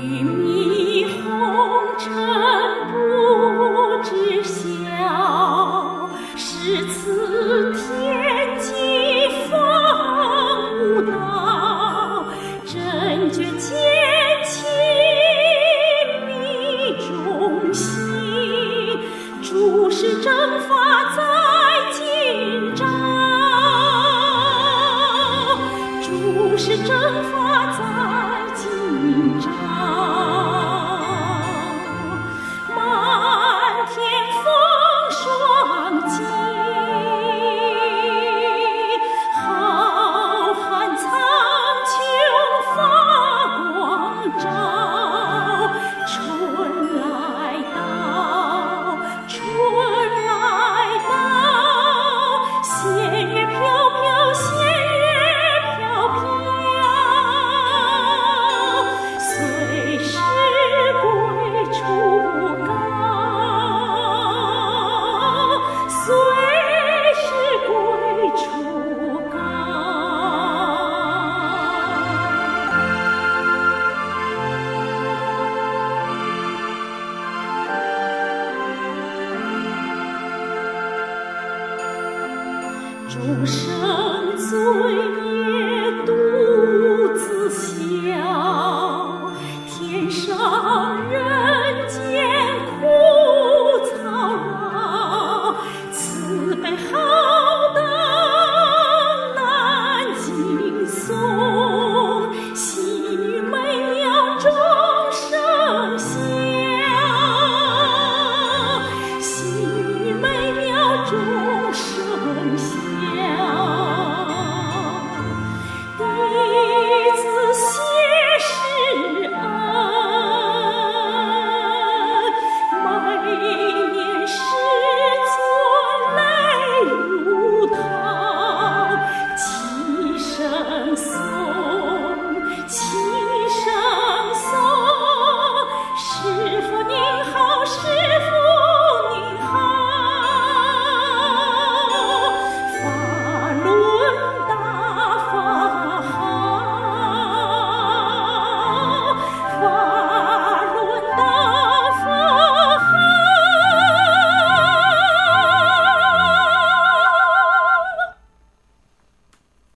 玉米红尘不知晓是此天机方悟道真觉坚弃迷中心诸事正法在今朝诸事正法在今朝，众生罪孽。